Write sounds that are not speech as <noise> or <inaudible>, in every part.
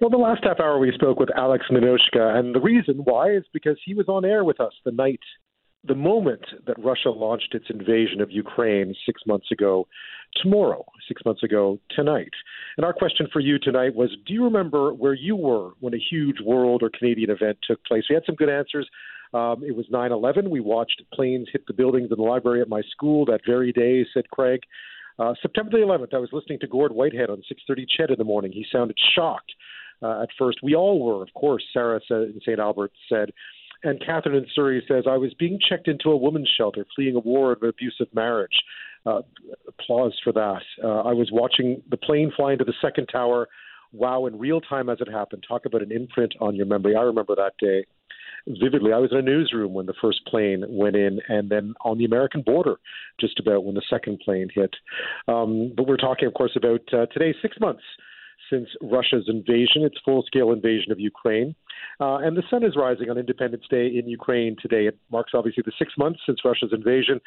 Well, the last half hour we spoke with Alex Minoshka, and the reason why is because he was on air with us the night, the moment that Russia launched its invasion of Ukraine six months ago tomorrow, six months ago tonight. And our question for you tonight was Do you remember where you were when a huge world or Canadian event took place? We had some good answers. Um, it was 9 11. We watched planes hit the buildings in the library at my school that very day, said Craig. Uh, September the 11th, I was listening to Gord Whitehead on 6:30 CHED in the morning. He sounded shocked uh, at first. We all were, of course. Sarah said, in St. Albert said, and Catherine in Surrey says, I was being checked into a women's shelter, fleeing a war of abusive marriage. Uh, applause for that. Uh, I was watching the plane fly into the second tower. Wow, in real time as it happened. Talk about an imprint on your memory. I remember that day vividly. I was in a newsroom when the first plane went in, and then on the American border, just about when the second plane hit. Um, but we're talking, of course, about uh, today, six months since Russia's invasion, its full scale invasion of Ukraine. Uh, and the sun is rising on Independence Day in Ukraine today. It marks obviously the six months since Russia's invasion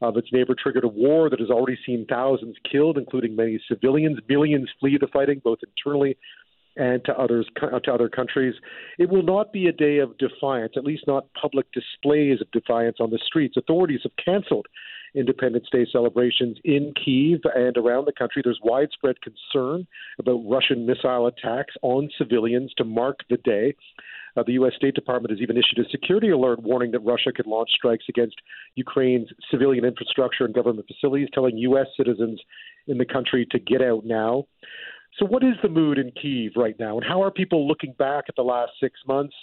of its neighbor triggered a war that has already seen thousands killed, including many civilians. Millions flee the fighting, both internally and to others to other countries. It will not be a day of defiance, at least not public displays of defiance on the streets. Authorities have canceled Independence Day celebrations in Kiev and around the country. There's widespread concern about Russian missile attacks on civilians to mark the day. Uh, the U.S. State Department has even issued a security alert warning that Russia could launch strikes against Ukraine's civilian infrastructure and government facilities, telling U.S. citizens in the country to get out now. So, what is the mood in Kiev right now, and how are people looking back at the last six months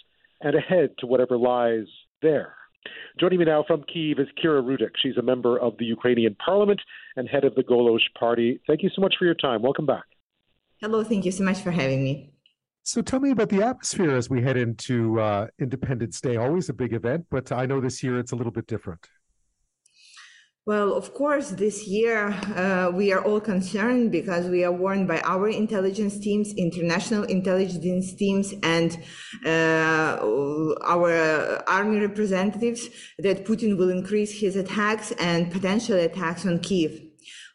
and ahead to whatever lies there? Joining me now from Kiev is Kira Rudik. She's a member of the Ukrainian parliament and head of the Golos party. Thank you so much for your time. Welcome back. Hello, thank you so much for having me. So tell me about the atmosphere as we head into uh, Independence Day. Always a big event, but I know this year it's a little bit different. Well, of course, this year uh, we are all concerned because we are warned by our intelligence teams, international intelligence teams, and uh, our army representatives that Putin will increase his attacks and potential attacks on Kiev.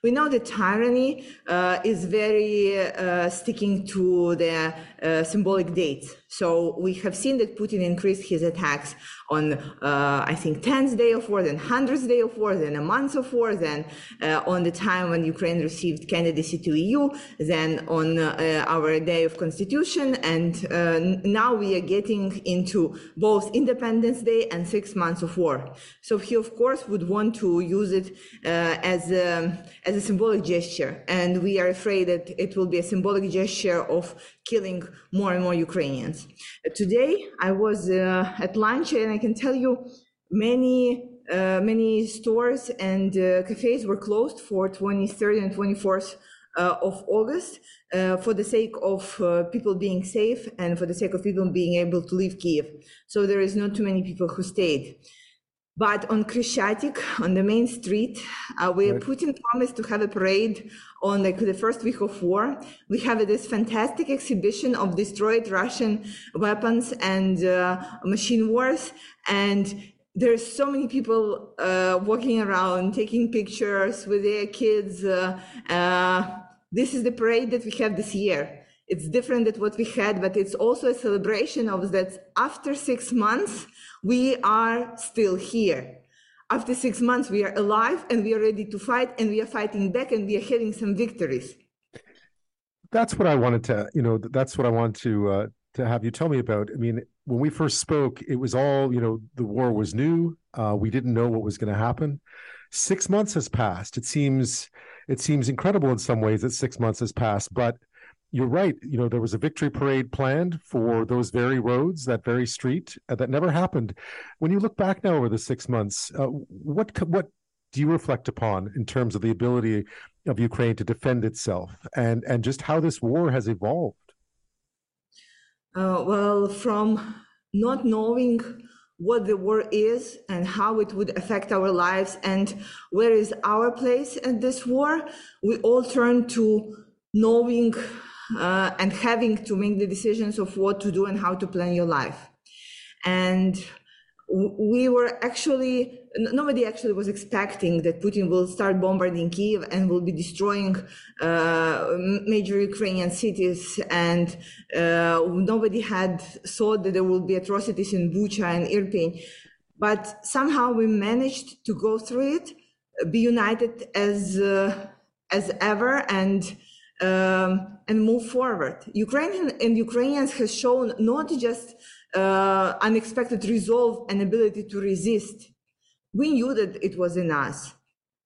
We know that tyranny uh, is very uh, sticking to the uh, symbolic dates. So we have seen that Putin increased his attacks on, uh, I think, 10th day of war, then 100th day of war, then a month of war, then uh, on the time when Ukraine received candidacy to EU, then on uh, our day of constitution. And uh, now we are getting into both Independence Day and six months of war. So he, of course, would want to use it as, a, as a symbolic gesture. And we are afraid that it will be a symbolic gesture of killing more and more Ukrainians. Today, I was uh, at lunch, and I can tell you many uh, many stores and uh, cafes were closed for 23rd and 24th uh, of August uh, for the sake of uh, people being safe and for the sake of people being able to leave Kiev. So there is not too many people who stayed. But on Khreshchatyk, on the main street, uh, where right. Putin promised to have a parade on like the first week of war, we have this fantastic exhibition of destroyed Russian weapons and uh, machine wars. And there's so many people uh, walking around, taking pictures with their kids. Uh, uh, this is the parade that we have this year. It's different than what we had, but it's also a celebration of that after six months, we are still here. After six months, we are alive and we are ready to fight and we are fighting back and we are having some victories. That's what I wanted to, you know, that's what I want to, uh, to have you tell me about. I mean, when we first spoke, it was all, you know, the war was new. Uh, we didn't know what was going to happen. Six months has passed. It seems, it seems incredible in some ways that six months has passed, but you're right. You know, there was a victory parade planned for those very roads, that very street, uh, that never happened. When you look back now over the six months, uh, what what do you reflect upon in terms of the ability of Ukraine to defend itself, and and just how this war has evolved? Uh, well, from not knowing what the war is and how it would affect our lives and where is our place in this war, we all turn to knowing uh, and having to make the decisions of what to do and how to plan your life. And we were actually nobody actually was expecting that Putin will start bombarding Kiev and will be destroying uh, major Ukrainian cities, and uh, nobody had thought that there will be atrocities in Bucha and Irpin. But somehow we managed to go through it, be united as uh, as ever, and um, and move forward. Ukrainian and Ukrainians has shown not just uh, unexpected resolve and ability to resist. We knew that it was in us,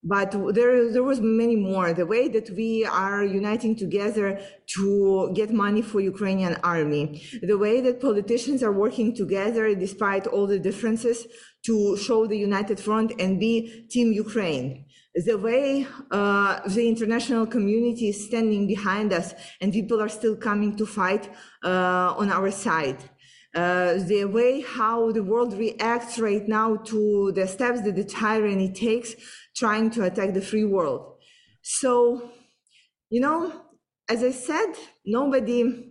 but there, there was many more. The way that we are uniting together to get money for Ukrainian army, the way that politicians are working together despite all the differences to show the united front and be Team Ukraine the way uh, the international community is standing behind us and people are still coming to fight uh, on our side. Uh, the way how the world reacts right now to the steps that the tyranny takes trying to attack the free world. So, you know, as I said, nobody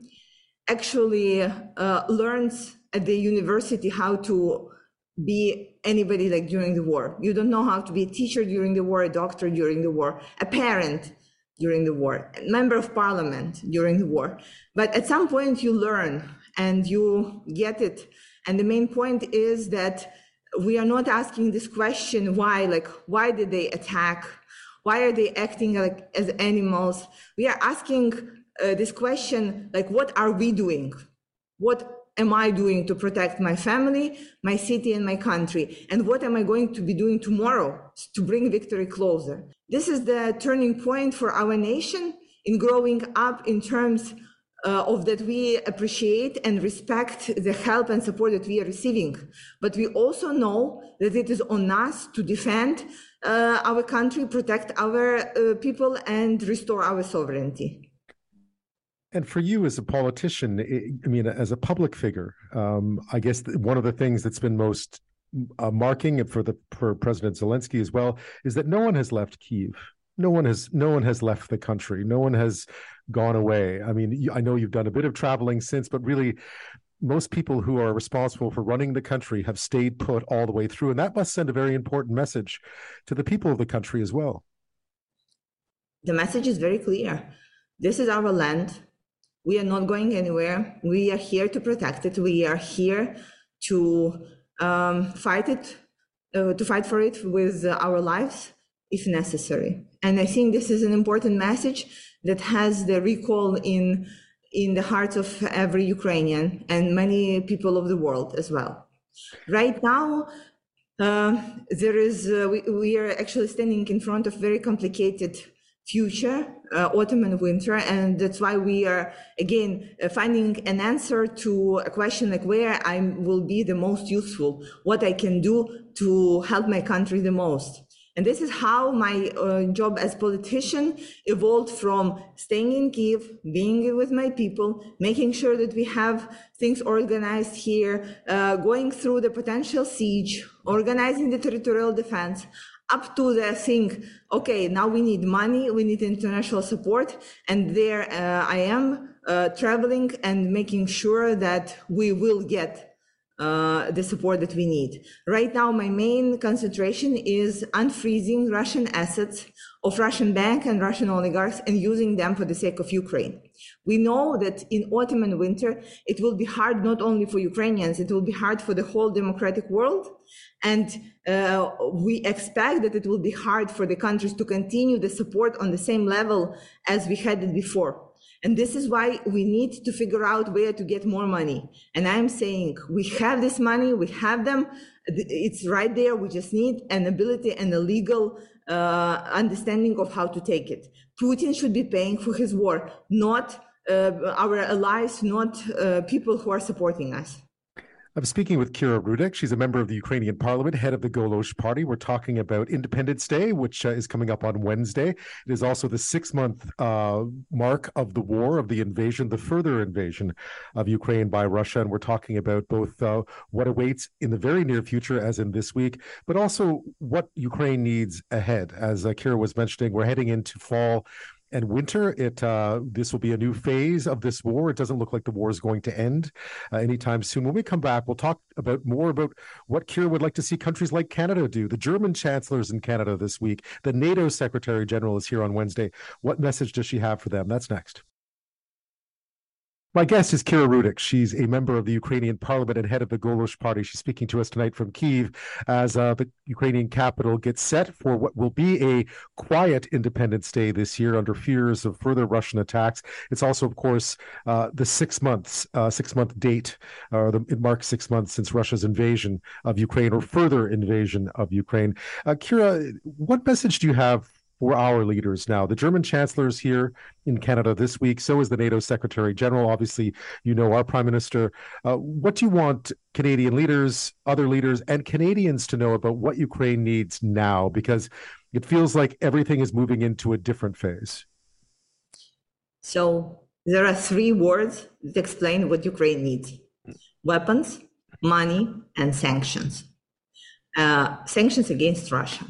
actually uh, learns at the university how to be anybody like during the war. You don't know how to be a teacher during the war, a doctor during the war, a parent during the war, a member of parliament during the war. But at some point you learn and you get it. And the main point is that we are not asking this question why, like, why did they attack? Why are they acting like as animals? We are asking uh, this question, like, what are we doing? What am I doing to protect my family, my city, and my country? And what am I going to be doing tomorrow to bring victory closer? This is the turning point for our nation in growing up in terms uh, of that we appreciate and respect the help and support that we are receiving. But we also know that it is on us to defend uh, our country, protect our uh, people, and restore our sovereignty. And for you as a politician, I mean, as a public figure, um, I guess one of the things that's been most uh, marking for the for President Zelensky as well is that no one has left Kiev. No one has no one has left the country. No one has gone away. I mean, I know you've done a bit of traveling since, but really, most people who are responsible for running the country have stayed put all the way through, and that must send a very important message to the people of the country as well. The message is very clear. This is our land we are not going anywhere. We are here to protect it. We are here to um, fight it, uh, to fight for it with our lives if necessary. And I think this is an important message that has the recall in in the hearts of every Ukrainian and many people of the world as well. Right now, uh, there is uh, we, we are actually standing in front of very complicated future, uh, autumn and winter. And that's why we are, again, uh, finding an answer to a question like where I will be the most useful, what I can do to help my country the most. And this is how my uh, job as politician evolved from staying in Kiev, being with my people, making sure that we have things organized here, uh, going through the potential siege, organizing the territorial defense, up to the thing, okay, now we need money, we need international support. And there uh, I am uh, traveling and making sure that we will get uh, the support that we need. Right now, my main concentration is unfreezing Russian assets of Russian bank and Russian oligarchs and using them for the sake of Ukraine. We know that in autumn and winter, it will be hard not only for Ukrainians, it will be hard for the whole democratic world. And uh, we expect that it will be hard for the countries to continue the support on the same level as we had it before. And this is why we need to figure out where to get more money. And I'm saying we have this money, we have them, it's right there. We just need an ability and a legal uh, understanding of how to take it. Putin should be paying for his war, not uh, our allies, not uh, people who are supporting us. I'm speaking with Kira Rudik. She's a member of the Ukrainian parliament, head of the Golos party. We're talking about Independence Day, which uh, is coming up on Wednesday. It is also the six month uh, mark of the war, of the invasion, the further invasion of Ukraine by Russia. And we're talking about both uh, what awaits in the very near future, as in this week, but also what Ukraine needs ahead. As uh, Kira was mentioning, we're heading into fall and winter. It uh, this will be a new phase of this war. It doesn't look like the war is going to end uh, anytime soon. When we come back, we'll talk about more about what Kira would like to see countries like Canada do. The German chancellor's in Canada this week. The NATO Secretary General is here on Wednesday. What message does she have for them? That's next. My guest is Kira Rudik. She's a member of the Ukrainian parliament and head of the Golos party. She's speaking to us tonight from Kiev as uh, the Ukrainian capital gets set for what will be a quiet Independence Day this year under fears of further Russian attacks. It's also, of course, uh, the six months, uh, six month date, or the, it marks six months since Russia's invasion of Ukraine or further invasion of Ukraine. Uh, Kira, what message do you have for our leaders now. The German chancellor is here in Canada this week. So is the NATO Secretary General. Obviously, you know our Prime Minister. Uh, what do you want Canadian leaders, other leaders, and Canadians to know about what Ukraine needs now? Because it feels like everything is moving into a different phase. So there are three words that explain what Ukraine needs weapons, money, and sanctions. Uh, sanctions against Russia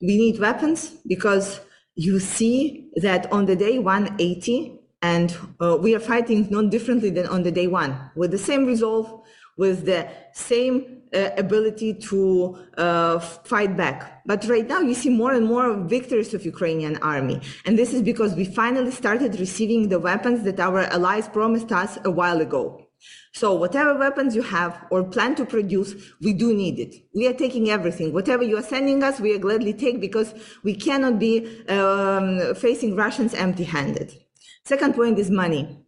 we need weapons because you see that on the day 180 and uh, we are fighting not differently than on the day one with the same resolve with the same uh, ability to uh, fight back. But right now you see more and more victories of ukrainian army. And this is because we finally started receiving the weapons that our allies promised us a while ago so whatever weapons you have or plan to produce, we do need it. We are taking everything. Whatever you are sending us, we are gladly take because we cannot be um, facing Russians empty-handed. Second point is money.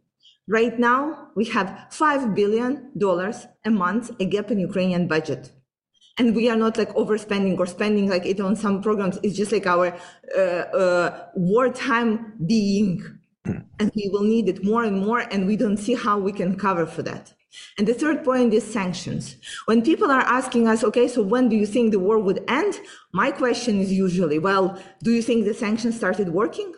Right now, we have $5 billion a month, a gap in Ukrainian budget. And we are not like overspending or spending like it on some programs. It's just like our uh, uh, wartime being and we will need it more and more and we don't see how we can cover for that. And the third point is sanctions. When people are asking us okay so when do you think the war would end? My question is usually well do you think the sanctions started working?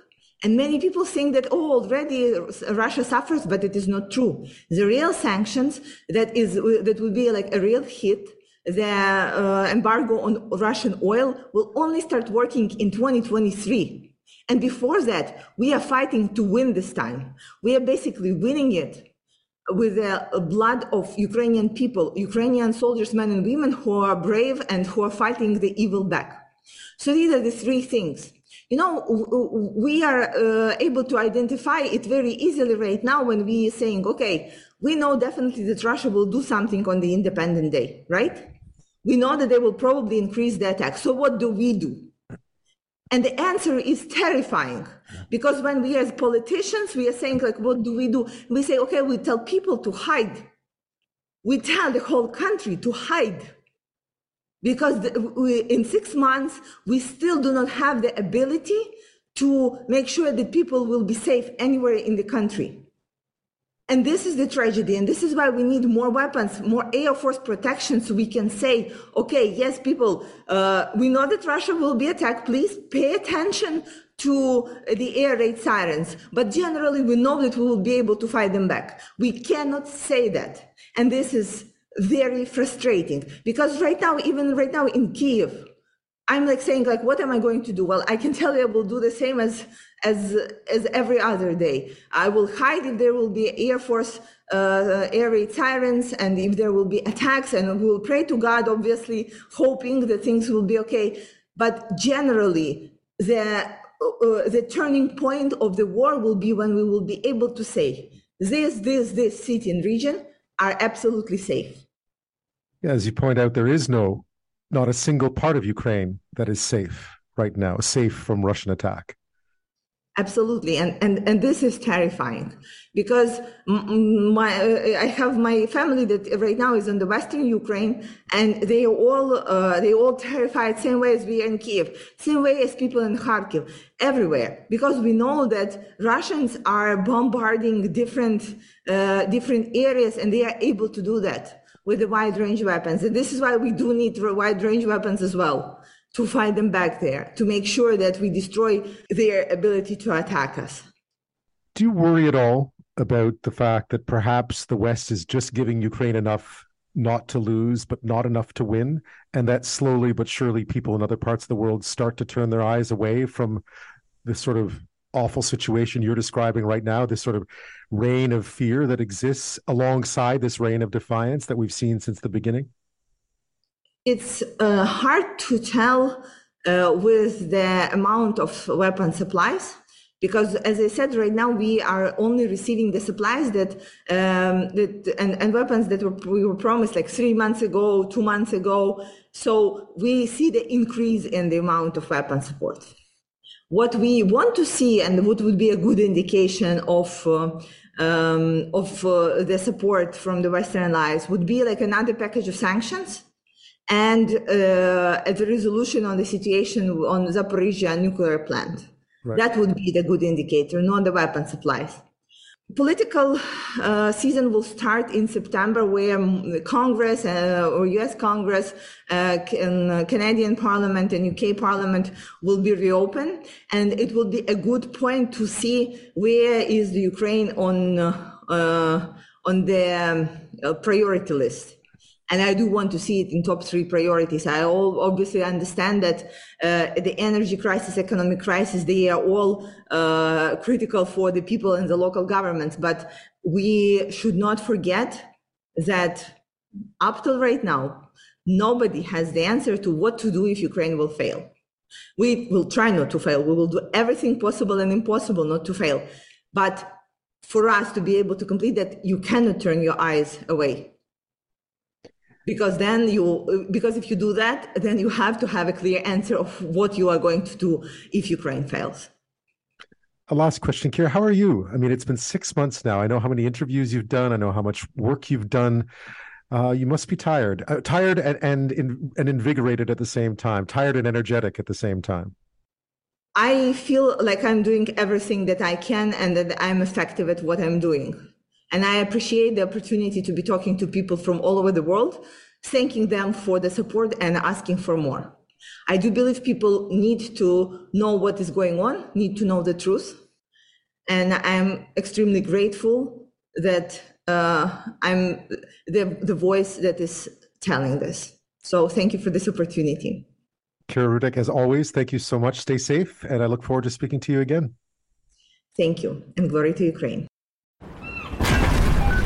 And many people think that oh already russia suffers but it is not true. The real sanctions that is that would be like a real hit the uh, embargo on russian oil will only start working in 2023 and before that, we are fighting to win this time. We are basically winning it with the blood of Ukrainian people, Ukrainian soldiers, men and women who are brave and who are fighting the evil back. So these are the three things. You know, we are uh, able to identify it very easily right now when we are saying, okay, we know definitely that Russia will do something on the independent day, right? We know that they will probably increase the attack. So what do we do? And the answer is terrifying because when we as politicians, we are saying like, what do we do? We say, okay, we tell people to hide. We tell the whole country to hide because the, we, in six months, we still do not have the ability to make sure that people will be safe anywhere in the country. And this is the tragedy. And this is why we need more weapons, more Air Force protection so we can say, okay, yes, people, uh, we know that Russia will be attacked. Please pay attention to the air raid sirens. But generally, we know that we will be able to fight them back. We cannot say that. And this is very frustrating because right now, even right now in Kiev, I'm like saying like, what am I going to do? Well, I can <laughs> tell you I will do the same as as as every other day. I will hide if there will be Air Force uh, air raid sirens and if there will be attacks, and we will pray to God, obviously, hoping that things will be okay. But generally, the uh, the turning point of the war will be when we will be able to say this, this, this city and region are absolutely safe. Yeah, as you point out, there is no not a single part of Ukraine that is safe right now, safe from Russian attack. Absolutely, and and and this is terrifying because my I have my family that right now is in the western Ukraine, and they all uh, they all terrified same way as we are in Kiev, same way as people in Kharkiv, everywhere, because we know that Russians are bombarding different uh, different areas, and they are able to do that with the wide range weapons. And this is why we do need wide range weapons as well to fight them back there, to make sure that we destroy their ability to attack us. Do you worry at all about the fact that perhaps the West is just giving Ukraine enough not to lose, but not enough to win? And that slowly but surely people in other parts of the world start to turn their eyes away from the sort of awful situation you're describing right now, this sort of reign of fear that exists alongside this reign of defiance that we've seen since the beginning? It's uh, hard to tell uh, with the amount of weapon supplies because as I said, right now we are only receiving the supplies that um, that and, and weapons that were, we were promised like three months ago, two months ago. So we see the increase in the amount of weapon support. What we want to see and what would be a good indication of uh, um, of uh, the support from the Western allies would be like another package of sanctions and uh, the resolution on the situation on Zaporizhia nuclear plant. Right. That would be the good indicator, not the weapon supplies. Political uh, season will start in September, where Congress uh, or U.S. Congress, uh, uh Canadian Parliament, and UK Parliament will be reopened, and it will be a good point to see where is the Ukraine on uh, on the um, priority list and I do want to see it in top three priorities. I all obviously understand that uh, the energy crisis, economic crisis, they are all uh, critical for the people and the local governments. But we should not forget that up till right now, nobody has the answer to what to do if Ukraine will fail. We will try not to fail. We will do everything possible and impossible not to fail. But for us to be able to complete that, you cannot turn your eyes away because then you because if you do that then you have to have a clear answer of what you are going to do if ukraine fails. A last question kira. How are you? I mean it's been six months now. I know how many interviews you've done. I know how much work you've done. Uh, you must be tired. Uh, tired and and, in, and invigorated at the same time. Tired and energetic at the same time. I feel like i'm doing everything that i can and that i'm effective at what i'm doing and I appreciate the opportunity to be talking to people from all over the world, thanking them for the support and asking for more. I do believe people need to know what is going on, need to know the truth. And I'm extremely grateful that uh, I'm the, the voice that is telling this. So thank you for this opportunity. Kira Rudik, as always, thank you so much. Stay safe, and I look forward to speaking to you again. Thank you, and glory to Ukraine.